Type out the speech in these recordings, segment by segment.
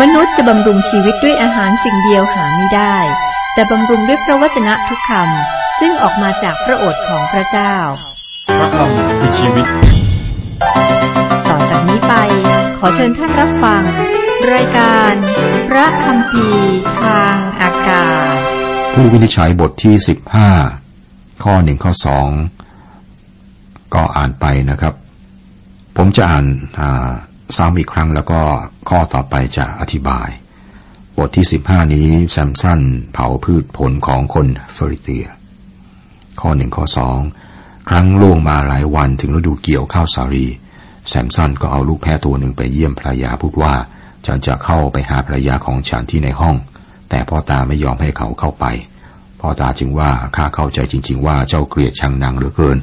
มนุษย์จะบำรุงชีวิตด้วยอาหารสิ่งเดียวหาไม่ได้ แต่บำรุงด้วยพระวจนะทุกคำซึ่งออกมาจากพระโอษฐ์ของพระเจ้า พระคำคือชีวิต ต่อจากนี้ไป ขอเชิญท่านรับฟัง รายการ พระคำพีทางอากาศ ผู้วินิจฉัยบทที่สิบห้าข้อหนึ่งข้อสองก็อ่านไปนะครับ ผมจะอ่านอ่า ซ้ำอีกครั้งแล้วก็ข้อต่อไปจะอธิบาย บทที่สิบห้านี้แซมสันเผาพืชผลของคนเฟริเตีย ข้อหนึ่งข้อสองครั้งล่วงมาหลายวันถึงฤดูเกี่ยวข้าวสาลีแซมสันก็เอาลูกแพะตัวหนึ่งไปเยี่ยมภรรยาพูดว่า ฉันจะเข้าไปหาภรรยาของฉันที่ในห้อง แต่พ่อตาไม่ยอมให้เขาเข้าไป พ่อตาจึงว่าข้าเข้าใจจริง ๆ ว่าเจ้าเกลียดชังนางเหลือเกิน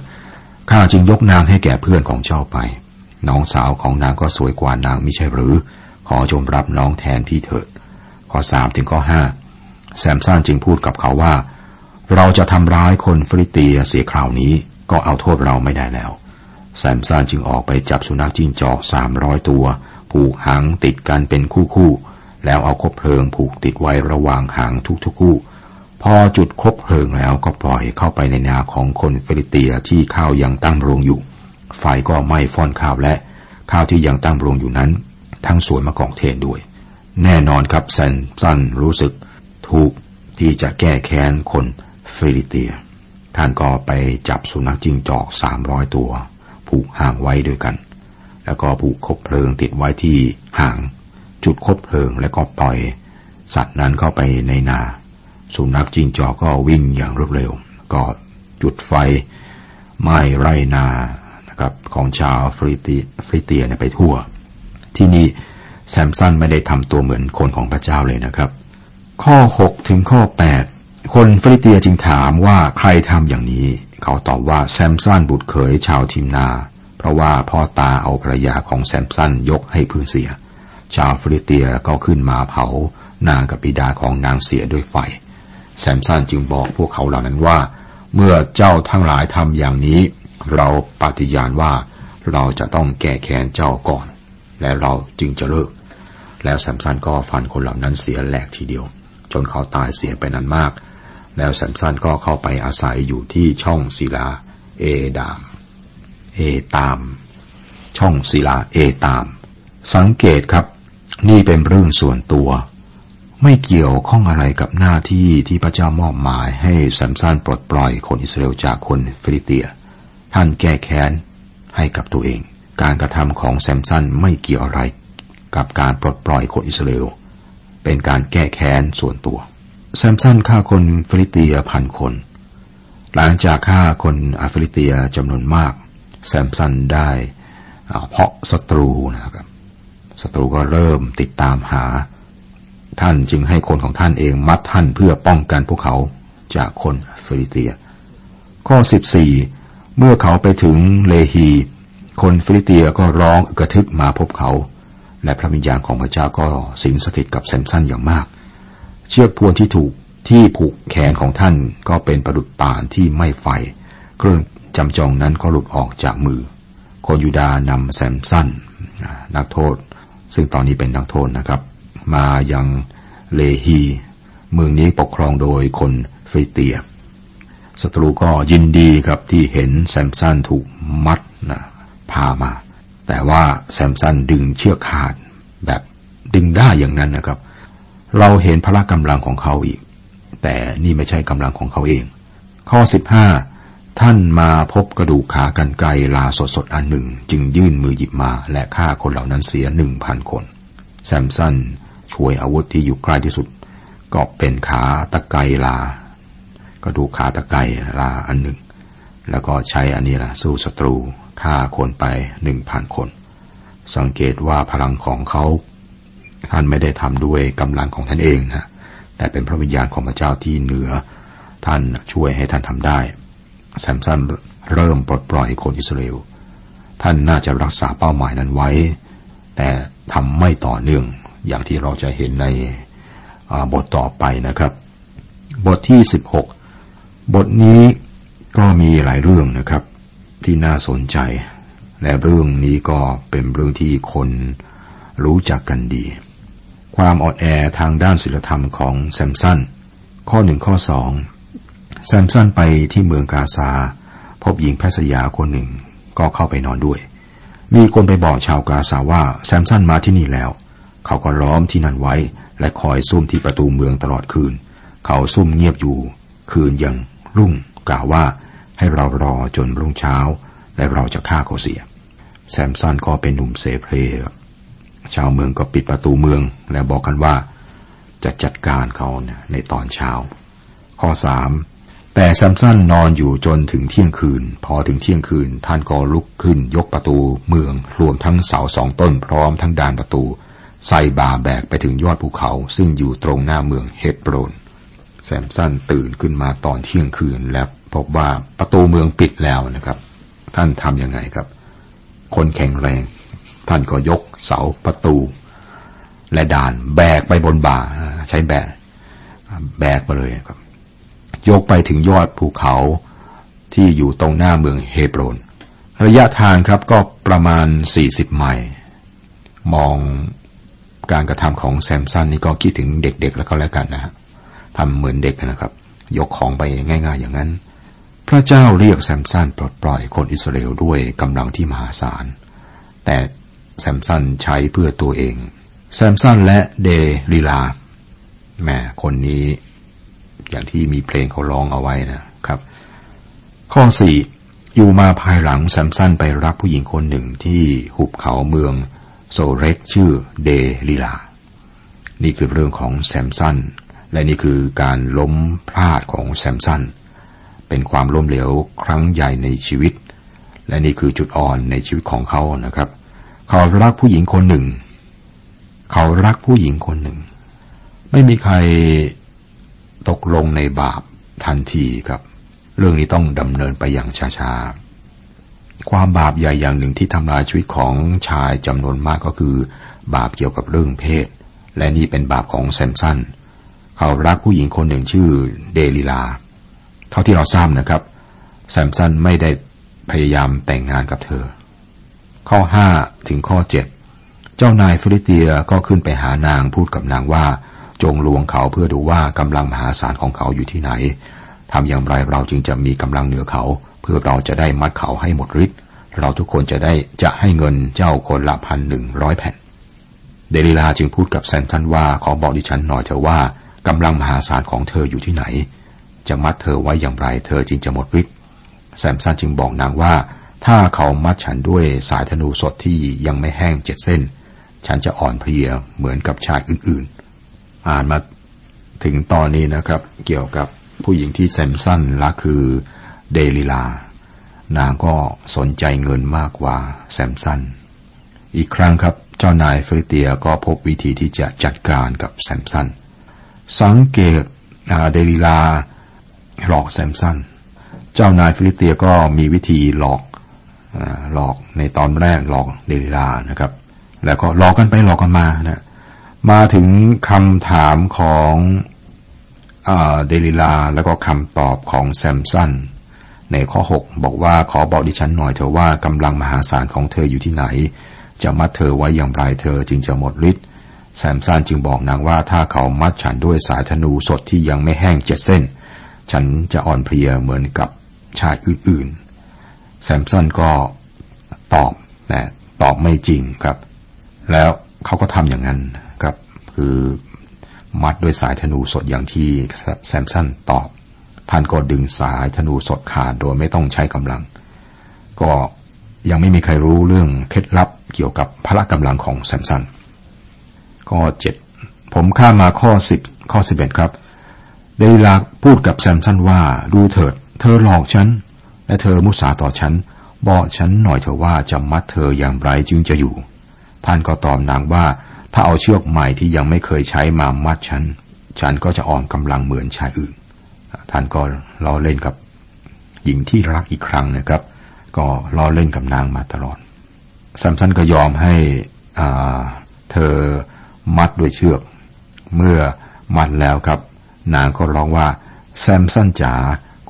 ข้าจึงยกนางให้แก่เพื่อนของเจ้าไป น้องสาวของนางก็สวยกว่านางมิใช่หรือ ขอจงรับน้องแทนพี่เถิด ข้อสามถึงข้อห้าแซมสันจึงพูดกับเขาว่า เราจะทำร้ายคนฟริเตียเสียคราวนี้ก็เอาโทษเราไม่ได้แล้ว แซมสันจึงออกไปจับสุนัขจิ้งจอกสามร้อยตัว ผูกหางติดกันเป็นคู่คู่ๆแล้วเอาคบเพลิงผูกติดไว้ระหว่างหางทุกๆคู่ พอจุดคบเพลิงแล้วก็ปล่อยเข้าไปในนาของคนฟีลิสเตียที่ข้าวยังตั้งรวงอยู่ ไฟก็ไหม้ฟ่อนข้าวและ ข้าวที่ยังตั้งรวงอยู่นั้น ทั้งสวนมะกอกเทศด้วย แน่นอนครับแซมสันรู้สึกถูกที่จะแก้แค้นคนฟีลิสเตีย ท่านก็ไปจับสุนัขจิ้งจอกสามร้อยตัว ผูกหางไว้ด้วยกัน แล้วก็ผูกคบเพลิงติดไว้ที่หาง จุดคบเพลิงแล้วก็ปล่อย สัตว์นั้นเข้าไปในนา สุนัขจิ้งจอกก็วิ่งอย่างรวดเร็ว ก็จุดไฟไหม้ไร่นา นะครับของชาวฟีลิ ฟีลิสเตียไปทั่ว ที่นี่แซมสันไม่ได้ทำตัวเหมือนคนของพระเจ้าเลยนะครับ ข้อ 6 ถึงข้อ 8 คนฟีลิสเตียจึงถามว่าใครทำอย่างนี้ เขาตอบว่าแซมสันบุตรเขยชาวทิมนา เพราะว่าพ่อตาเอาภรรยาของแซมสันยกให้พื้นเสีย ชาวฟริเตียก็ขึ้นมาเผานางกับปิดาของนางเสียด้วยไฟ แซมสันจึงบอกพวกเขาเหล่านั้นว่า เมื่อเจ้าทั้งหลายทำอย่างนี้ เราปฏิญาณว่าเราจะต้องแก้แค้นเจ้าก่อน และเราจึงจะเลิก แล้วแซมสันก็ฟันคนเหล่านั้นเสียแหลกทีเดียว จนเขาตายเสียไปนั้นมาก แล้วแซมสันก็เข้าไปอาศัยอยู่ที่ช่องศิลา เอดาม เอตาม ช่องศิลาเอตาม สังเกตครับ นี่เป็นเรื่องส่วนตัว ไม่เกี่ยวข้องอะไรกับหน้าที่ที่พระเจ้ามอบหมายให้แซมสันปลดปล่อยคนอิสราเอลจากคนฟิลิเตีย ท่านแก้แค้นให้กับตัวเอง การกระทำของแซมสันไม่เกี่ยวอะไร กับการปลดปล่อยคนอิสราเอล เป็นการแก้แค้นส่วนตัว แซมสันฆ่าคนฟีลิสเตียพันคน หลังจากฆ่าคนอาฟีลิสเตียจำนวนมาก แซมสันได้เพาะศัตรูนะครับศัตรูก็เริ่มติดตามหา ท่านจึงให้คนของท่านเองมัดท่านเพื่อป้องกันพวกเขาจากคนฟีลิสเตีย ข้อ 14 เมื่อเขาไปถึงเลฮี คนฟีลิสเตียก็ร้องอึกระทึกมาพบเขา และพระวิญญาณของพระเจ้าก็สิงสถิตกับแซมสันอย่างมาก เชือกพวนที่ถูกที่ผูกแขนของท่านก็เป็นประดุจป่านที่ไหม้ไฟ เครื่องจำจองนั้นก็หลุดออกจากมือ คนยูดานำแซมสันนักโทษ ซึ่งตอนนี้เป็นนักโทษนะครับ มายังเลฮี เมืองนี้ปกครองโดยคนฟีลิสเตีย ศัตรูก็ยินดีครับที่เห็นแซมสันถูกมัดนะพามา แต่ว่าแซมสันดึงเชือกขาดแบบดึงได้อย่างนั้นนะครับ เราเห็นพละกำลังของเขาอีก แต่นี่ไม่ใช่กำลังของเขาเอง ข้อ 15 ท่านมาพบกระดูกขากันไกลลาสดๆอันหนึ่ง จึงยื่นมือหยิบมา และฆ่าคนเหล่านั้นเสียหนึ่งพันคน แซมสันช่วยอาวุธที่อยู่ใกล้ที่สุด ก็เป็นขาตะไกรลา กระดูกขาตะไกรลาอันหนึ่ง แล้วก็ใช้อันนี้ล่ะสู้ศัตรูฆ่าคนไปหนึ่งพันคน สังเกตว่าพลังของเขาท่านไม่ได้ทำด้วยกำลังของท่านเองนะแต่เป็นพระวิญญาณของพระเจ้าที่เหนือ ท่านช่วยให้ท่านทำได้แซมสันเริ่มปลดปล่อยคนอิสราเอลท่านน่าจะรักษาเป้าหมายนั้นไว้ แต่ทำไม่ต่อเนื่องอย่างที่เราจะเห็นในบทต่อไปนะครับ บทที่ 16 บทนี้ก็มีหลายเรื่องนะครับ ที่น่าสนใจ และเรื่องนี้ก็เป็นเรื่องที่คนรู้จักกันดี ความอ่อนแอทางด้านศีลธรรมของแซมสันข้อหนึ่งข้อสองแซมสันไปที่เมืองกาซา พบหญิงแพทย์สยาคนหนึ่งก็เข้าไปนอนด้วย มีคนไปบอกชาวกาซาว่าแซมสันมาที่นี่แล้ว เขาก็ล้อมที่นั่นไว้ และคอยซุ่มที่ประตูเมืองตลอดคืน เขาซุ่มเงียบอยู่คืนยัง รุ่งกล่าวว่าให้เรารอจนรุ่งเช้า และเราจะฆ่าเขาเสีย แซมสันก็เป็นหนุ่มเสเพลชาวเมืองก็ปิดประตูเมือง และบอกกันว่า จะจัดการเขาในตอนเช้า ข้อสามแต่แซมสันนอนอยู่จนถึงเที่ยงคืน พอถึงเที่ยงคืน ท่านก็ลุกขึ้นยกประตูเมือง รวมทั้งเสาสองต้นพร้อมทั้งดานประตู ใส่บาแบกไปถึงยอดภูเขา ซึ่งอยู่ตรงหน้าเมืองเฮบโรน แซมสันตื่นขึ้นมาตอนเที่ยงคืนและพบว่าประตูเมืองปิดแล้วนะครับ ท่านทำยังไงครับ คนแข็งแรง ท่านก็ยกเสาประตู และด่านแบกไปบนบ่าใช้แบกแบกมาเลยครับ ยกไปถึงยอดภูเขาที่อยู่ตรงหน้าเมืองเฮโบรน ระยะทางครับก็ประมาณ 40 ไมล์มองการกระทำของแซมสันนี่ก็คิดถึงเด็กๆแล้วก็แล้วกันนะฮะ ทำเหมือนเด็กนะครับ ยกของไปง่าย ๆ อย่างนั้น พระเจ้าเรียกแซมสันปลดปล่อยคนอิสราเอลด้วยกำลังที่มหาศาล แต่แซมสันใช้เพื่อตัวเอง แซมสันและเดลีลาแม่คนนี้ อย่างที่มีเพลงเขาร้องเอาไว้นะครับ ข้อสี่อยู่มาภายหลังแซมสันไปรักผู้หญิงคนหนึ่งที่หุบเขาเมืองโซเรกชื่อเดลีลา นี่คือเรื่องของแซมสัน และนี่คือการล้มพลาดของแซมสันเป็นความล้มเหลวครั้งใหญ่ในชีวิต และนี่คือจุดอ่อนในชีวิตของเขานะครับ เขารักผู้หญิงคนหนึ่ง เขารักผู้หญิงคนหนึ่ง ไม่มีใครตกลงในบาปทันทีครับ เรื่องนี้ต้องดำเนินไปอย่างช้าๆ ความบาปใหญ่อย่างหนึ่งที่ทำลายชีวิตของชายจำนวนมากก็คือ บาปเกี่ยวกับเรื่องเพศ และนี่เป็นบาปของแซมสันเขารักผู้หญิงคนหนึ่งชื่อเดลิลา เท่าที่เราทราบนะครับแซมสันไม่ได้พยายามแต่งงานกับเธอ ข้อห้าถึงข้อเจ็ดเจ้านายฟิลิเตียก็ขึ้นไปหานางพูดกับนางว่า จงลวงเขาเพื่อดูว่ากำลังมหาศาลของเขาอยู่ที่ไหนทำอย่างไรเราจึงจะมีกำลังเหนือเขา เพื่อเราจะได้มัดเขาให้หมดฤทธิ์เราทุกคนจะได้จะให้เงินเจ้าคนละพันหนึ่งร้อยแผ่น เดลิลาจึงพูดกับแซมสันว่าขอบอกดิฉันหน่อยเถอะว่า กำลังมหาศาลของเธออยู่ที่ไหน จะมัดเธอไว้อย่างไร เธอจึงจะหมดฤทธิ์แซมสันจึงบอกนางว่า ถ้าเขามัดฉันด้วยสายธนูสดที่ยังไม่แห้งเจ็ดเส้น ฉันจะอ่อนเพลียเหมือนกับชายอื่นๆ อ่านมาถึงตอนนี้นะครับ เกี่ยวกับผู้หญิงที่แซมสันรักคือเดลิลานางก็สนใจเงินมากกว่าแซมสันอีกครั้งครับ เจ้านายฟีลิสเตียก็พบวิธีที่จะจัดการกับแซมสัน สังเกตเดลิลา หลอกแซมสัน เจ้านายฟีลิสเตียก็มีวิธีหลอกหลอกในตอนแรกหลอกเดลิลานะครับ แล้วก็หลอกกันไปหลอกกันมานะมาถึงคำถามของเดลิลาแล้วก็คำตอบของแซมสันในข้อ 6 บอกว่าขอบอกดิฉันหน่อยเถอะว่ากำลังมหาศาลของเธออยู่ที่ไหน จะมัดเธอไว้อย่างไรเธอจึงจะหมดฤทธิ์ แซมสันจึงบอกนางว่าถ้าเขามัดฉันด้วยสายธนูสดที่ยังไม่แห้งเจ็ดเส้น ฉันจะอ่อนเพลียเหมือนกับชายอื่นๆ แซมสันก็ตอบนะตอบไม่จริงครับ แล้วเขาก็ทำอย่างนั้นคือมัดด้วยสายธนูสดอย่างที่แซมสันตอบท่านก็ดึงสายธนูสดขาดโดยไม่ต้องใช้กำลัง ก็ยังไม่มีใครรู้เรื่องเคล็ดลับเกี่ยวกับพละกำลังของแซมสัน ข้อเจ็ดผมข้ามาข้อสิบข้อสิบเอ็ดครับ เดลาพูดกับแซมสันว่าดูเถิด เธอหลอกฉัน และเธอมุสาต่อฉัน บอกฉันหน่อยเถอว่าจะมัดเธออย่างไรจึงจะอยู่ ท่านก็ตอบนางว่า ถ้าเอาเชือกใหม่ที่ยังไม่เคยใช้มามัดฉัน ฉันก็จะอ่อนกำลังเหมือนชายอื่น ท่านก็ล้อเล่นกับหญิงที่รักอีกครั้งนะครับ ก็ล้อเล่นกับนางมาตลอดแซมสันก็ยอมให้เธอ มัดด้วยเชือก เมื่อมัดแล้วครับ นางก็ร้องว่าแซมสันจ๋า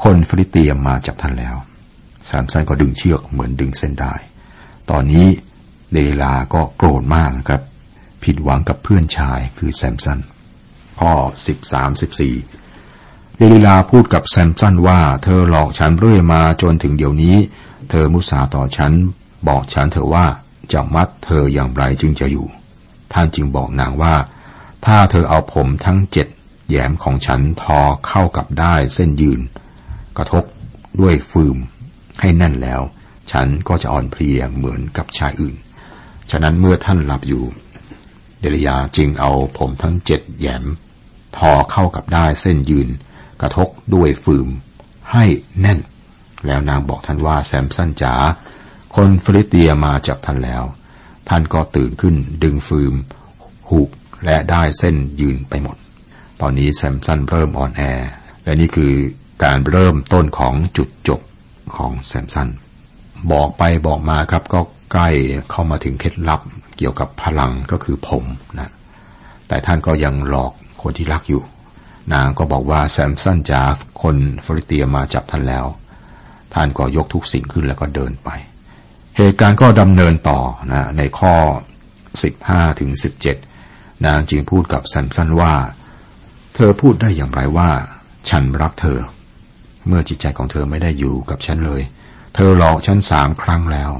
คนฟีลิสเตียมาจับท่านแล้วแซมสันก็ดึงเชือกเหมือนดึงเส้นด้าย ตอนนี้เดลิลาก็โกรธมากครับ ผิดหวังกับเพื่อนชายคือแซมสันข้อ13 14เดลิลาพูดกับแซมสันว่า เธอหลอกฉันเรื่อยมาจนถึงเดี๋ยวนี้ เธอมุสาต่อฉัน บอกฉันเธอว่าจะมัดเธออย่างไรจึงจะอยู่ ท่านจึงบอกนางว่า ถ้าเธอเอาผมทั้งเจ็ดแยมของฉันทอเข้ากับได้เส้นยืน กระทบด้วยฟืมให้แน่นแล้ว ฉันก็จะอ่อนเพลียเหมือนกับชายอื่น ฉะนั้นเมื่อท่านหลับอยู่ เดลิยาจึงเอาผมทั้งเจ็ดแยม ทอเข้ากับได้เส้นยืน กระทบด้วยฟืมให้แน่น แล้วนางบอกท่านว่าแซมสันจ๋าคนฟิลิเตียมาจับท่านแล้ว ท่านก็ตื่นขึ้นดึงฟืมหูกและได้เส้นยืนไปหมด ตอนนี้แซมสันเริ่มอ่อนแอ และนี่คือการเริ่มต้นของจุดจบของแซมสัน บอกไปบอกมาครับก็ใกล้เข้ามาถึงเคล็ดลับเกี่ยวกับพลังก็คือผมนะ แต่ท่านก็ยังหลอกคนที่รักอยู่ นางก็บอกว่าแซมสันจาคนฟิลิเตียมาจับท่านแล้ว ท่านก็ยกทุกสิ่งขึ้นแล้วก็เดินไป เหตุการณ์ก็ดำเนินต่อนะในข้อ 15ถึง17 นางจึงพูดกับแซมสันว่า เธอพูดได้อย่างไรว่า ฉันรักเธอ เมื่อจิตใจของเธอไม่ได้อยู่กับฉันเลย เธอหลอกฉันสามครั้งแล้ว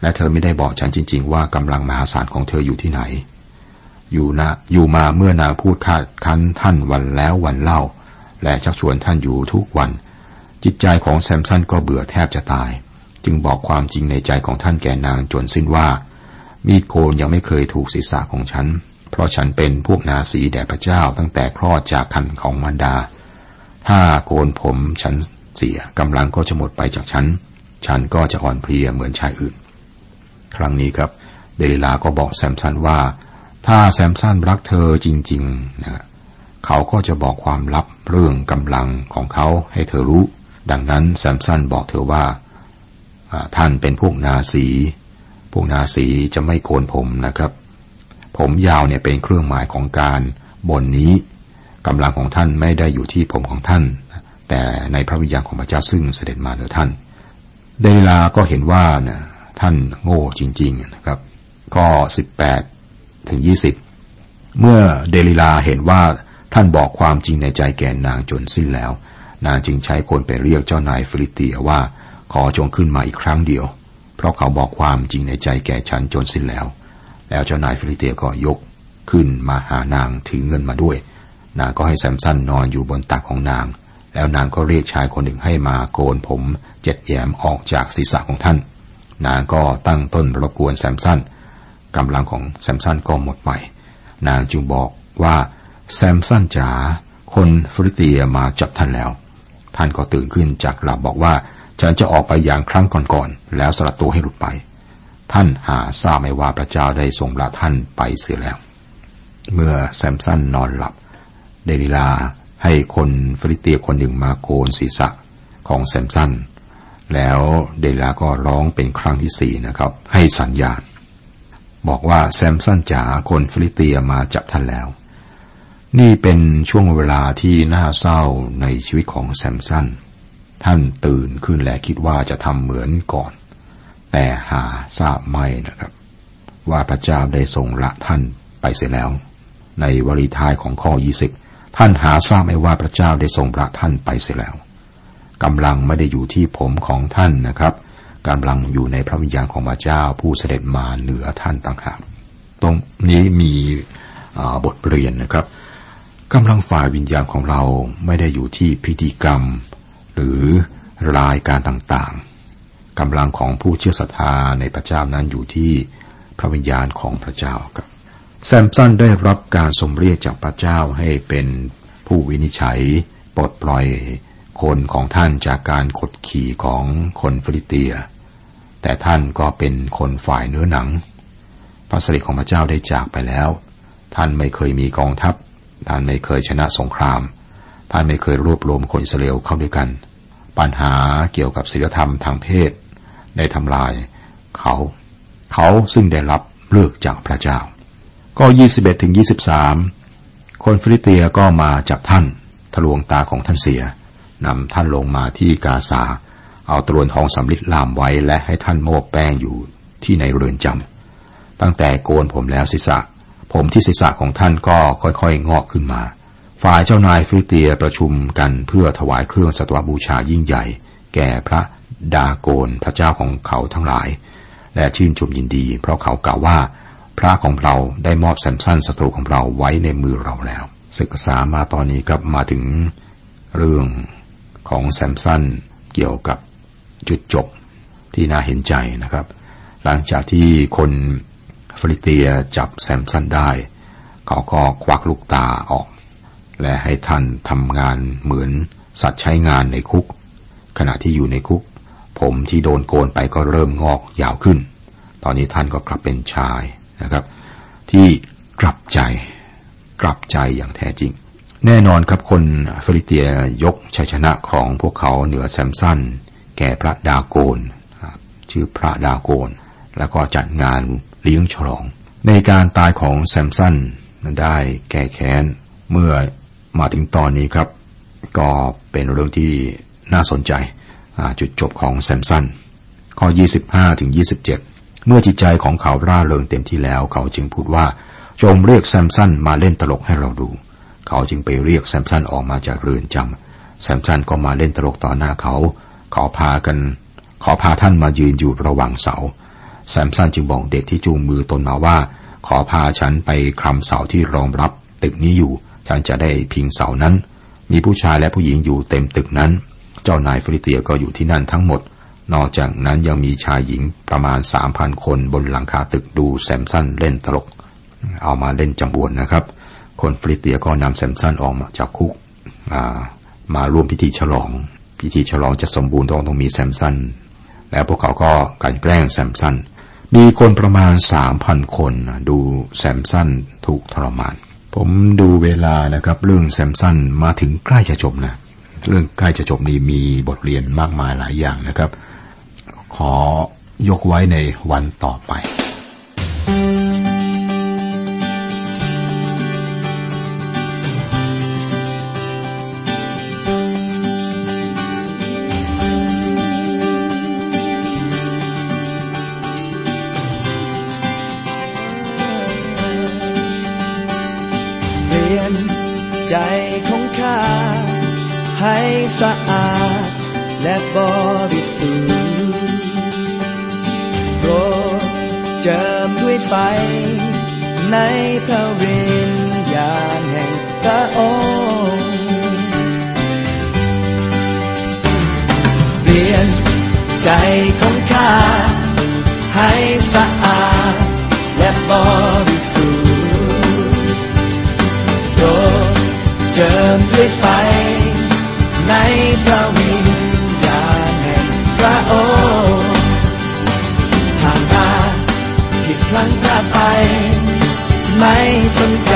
และเธอไม่ได้บอกฉันจริง ๆ ว่ากำลังมหาศาลของเธออยู่ที่ไหน อยู่นะอยู่มาเมื่อนางพูดคาดคันท่านวันแล้ววันเล่า และชักชวนท่านอยู่ทุกวัน จิตใจของแซมสันก็เบื่อแทบจะตาย จึงบอกความจริงในใจของท่านแก่นางจนสิ้นว่า มีดโกนยังไม่เคยถูกศีรษะของฉัน เพราะฉันเป็นพวกนาสีแด่พระเจ้าตั้งแต่คลอดจากคันของมารดา ถ้าโกนผมฉันเสียกำลังก็จะหมดไปจากฉัน ฉันก็จะอ่อนเพลียเหมือนชายอื่น ครั้งนี้ครับ เดลิลาก็บอกแซมสันว่า ถ้าแซมสันรักเธอจริงๆนะเขาก็จะบอกความลับเรื่องกำลังของเขาให้เธอรู้ ดังนั้นแซมสันบอกเธอว่า ท่านเป็นพวกนาสี พวกนาสีจะไม่โกนผมนะครับ ผมยาวเนี่ยเป็นเครื่องหมายของการบนนี้กำลังของท่านไม่ได้อยู่ที่ผมของท่าน แต่ในพระวิญญาณของพระเจ้าซึ่งเสด็จมาเหนือท่านเดลิลาก็เห็นว่านะท่านโง่จริง ๆนะครับ ก็สิบแปดถึงยี่สิบเมื่อเดลิลาเห็นว่าท่านบอกความจริงในใจแก่นางจนสิ้นแล้ว นางจึงใช้คนไปเรียกเจ้านายฟิลิเตียว่า ขอจงขึ้นมาอีกครั้งเดียว เพราะเขาบอกความจริงในใจแก่ฉันจนสิ้นแล้ว แล้วเจ้านายฟีลิสเตียก็ยกขึ้นมาหานางถือเงินมาด้วย นางก็ให้แซมสันนอนอยู่บนตักของนาง แล้วนางก็เรียกชายคนหนึ่งให้มาโกนผมเจ็ดแหยมออกจากศีรษะของท่าน นางก็ตั้งต้นรบกวนแซมสันกำลังของแซมสันก็หมดไป นางจึงบอกว่าแซมสันจ๋าคนฟีลิสเตียมาจับท่านแล้ว ท่านก็ตื่นขึ้นจากหลับบอกว่า ฉันจะออกไปอย่างครั้งก่อนๆแล้วสลัดตัวให้หลุดไป ท่านหาทราบไม่ว่าพระเจ้าได้ทรงละท่านไปเสียแล้ว เมื่อแซมสันนอนหลับ เดลิลาให้คนฟีลิสเตียคนหนึ่งมาโกนศีรษะของแซมสันแล้วเดลิลาก็ร้องเป็นครั้งที่สี่นะครับ ให้สัญญาณ บอกว่าแซมสันจ๋าคนฟิลิเตียมาจับท่านแล้ว นี่เป็นช่วงเวลาที่น่าเศร้าในชีวิตของแซมสัน ท่านตื่นขึ้นและคิดว่าจะทำเหมือนก่อน แต่หาทราบไม่นะครับ ว่าพระเจ้าได้ทรงละท่านไปเสียแล้ว ในวลีท้ายของข้อ20ท่านหาทราบไม่ว่าพระเจ้าได้ทรงละท่านไปเสียแล้วกำลังไม่ได้อยู่ที่ผมของท่านนะครับกำลังอยู่ในพระวิญญาณของพระเจ้าผู้เสด็จมาเหนือท่านต่างหากตรงนี้มีบทเรียนนะครับกำลังฝ่ายวิญญาณของเราไม่ได้อยู่ที่พิธีกรรม หรือรายการต่างๆกำลังของผู้เชื่อศรัทธาในพระเจ้านั้นอยู่ที่พระวิญญาณของพระเจ้าครับแซมสันได้รับการสมเรียกจากพระเจ้าให้เป็นผู้วินิจฉัยปลดปล่อยคนของท่านจากการกดขี่ของคนฟิลิเตีย แต่ท่านก็เป็นคนฝ่ายเนื้อหนัง พระสิริของพระเจ้าได้จากไปแล้ว ท่านไม่เคยมีกองทัพ ท่านไม่เคยชนะสงคราม ท่านไม่เคยรวบรวมคนอิสราเอลเข้าด้วยกัน ปัญหาเกี่ยวกับศีลธรรมทางเพศได้ทำลายเขา เขาซึ่งได้รับเลือกจากพระเจ้า ก็ 21ถึง23 คนฟิลิเตียก็มาจับท่านทะลวงตาของท่านเสียนำท่านลงมาที่กาซา เอาตรวนทองสำลิดลามไว้และให้ท่านโมบแป้งอยู่ที่ในเรือนจำตั้งแต่โกนผมแล้วศีรษะ ผมที่ศีรษะของท่านก็ค่อยๆงอกขึ้นมา ฝ่ายเจ้านายฟริเตียประชุมกันเพื่อถวายเครื่องสัตวบูชายิ่งใหญ่ แก่พระดาโกนพระเจ้าของเขาทั้งหลาย และชื่นชมยินดี เพราะเขากล่าวว่า พระของเราได้มอบแซมสันศัตรูของเราไว้ในมือเราแล้ว ศึกษามาตอนนี้ครับมาถึงเรื่องของแซมสันเกี่ยวกับจุดจบที่น่าเห็นใจนะครับ หลังจากที่คนฟริเตียจับแซมสันได้ เขาก็ควักลูกตาออก และให้ท่านทำงานเหมือนสัตว์ใช้งานในคุก ขณะที่อยู่ในคุก ผมที่โดนโกนไปก็เริ่มงอกยาวขึ้น ตอนนี้ท่านก็กลับเป็นชายนะครับ ที่กลับใจ กลับใจอย่างแท้จริง แน่นอนครับคนฟิลิเตียยกชัยชนะของพวกเขาเหนือแซมสันแก่พระดาโกน ชื่อพระดาโกน แล้วก็จัดงานเลี้ยงฉลอง ในการตายของแซมสันได้แก้แค้นเมื่อ มาถึงตอนนี้ครับ ก็เป็นเรื่องที่น่าสนใจจุดจบของแซมสันข้อ 25ถึง27 เมื่อจิตใจของเขาร่าเริงเต็มที่แล้วเขาจึงพูดว่า จงเรียกแซมสันมาเล่นตลกให้เราดู เขาจึงไปเรียกแซมสันออกมาจากเรือนจำแซมสันก็มาเล่นตลกต่อหน้าเขา เขาพากัน ขอพาท่านมายืนอยู่ระหว่างเสา แซมสันจึงบอกเด็กที่จูงมือตนมาว่า ขอพาฉันไปคลำเสาที่รองรับตึกนี้อยู่ฉันจะได้พิงเสานั้น มีผู้ชายและผู้หญิงอยู่เต็มตึกนั้น เจ้านายฟีลิสเตียก็อยู่ที่นั่นทั้งหมด นอกจากนั้นยังมีชายหญิงประมาณสามพันคนบนหลังคาตึกดูแซมสันเล่นตลก เอามาเล่นจำอวดนะครับ คนฟีลิสเตียก็นำแซมสันออกมาจากคุกมาร่วมพิธีฉลอง พิธีฉลองจะสมบูรณ์ต้องต้องมีแซมสันแล้วพวกเขาก็กลั่นแกล้งแซมสันมีคนประมาณสามพันคนดูแซมสันถูกทรมาน ผมดูเวลานะครับ เรื่องแซมสันมาถึงใกล้จะจบนะ เรื่องใกล้จะจบนี่มีบทเรียนมากมายหลายอย่างนะครับ ขอยกไว้ในวันต่อไป สะอาดและบริสุทธิ์โปรดเจิมด้วยไฟ ในพระวิญญาณแห่งพระองค์เปลี่ยนใจของข้าให้สะอาดและบริสุทธิ์โปรดเจิมด้วยไฟ ในพระวิญญาณแห่งพระองค์ห่างมาผิดพลั้งพลาดไป ไม่สนใจ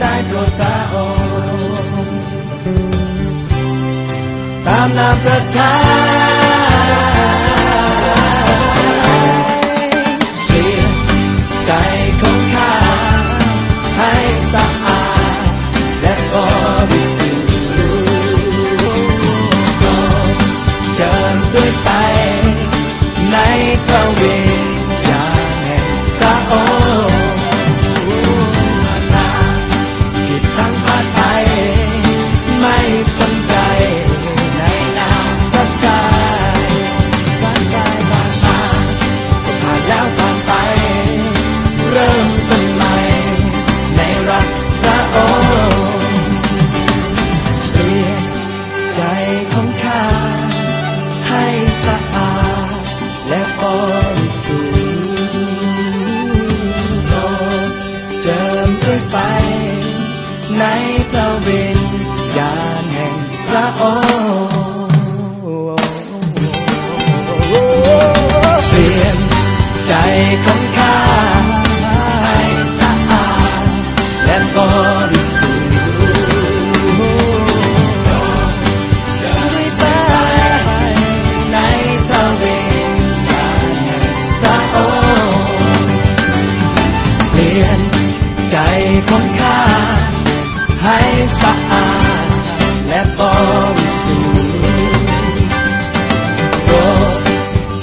ได้โปรดพระองค์ตามนามประทัย ก็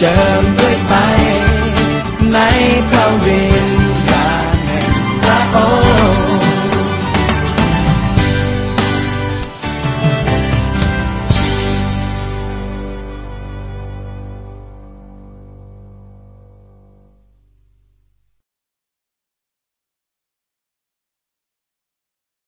สุ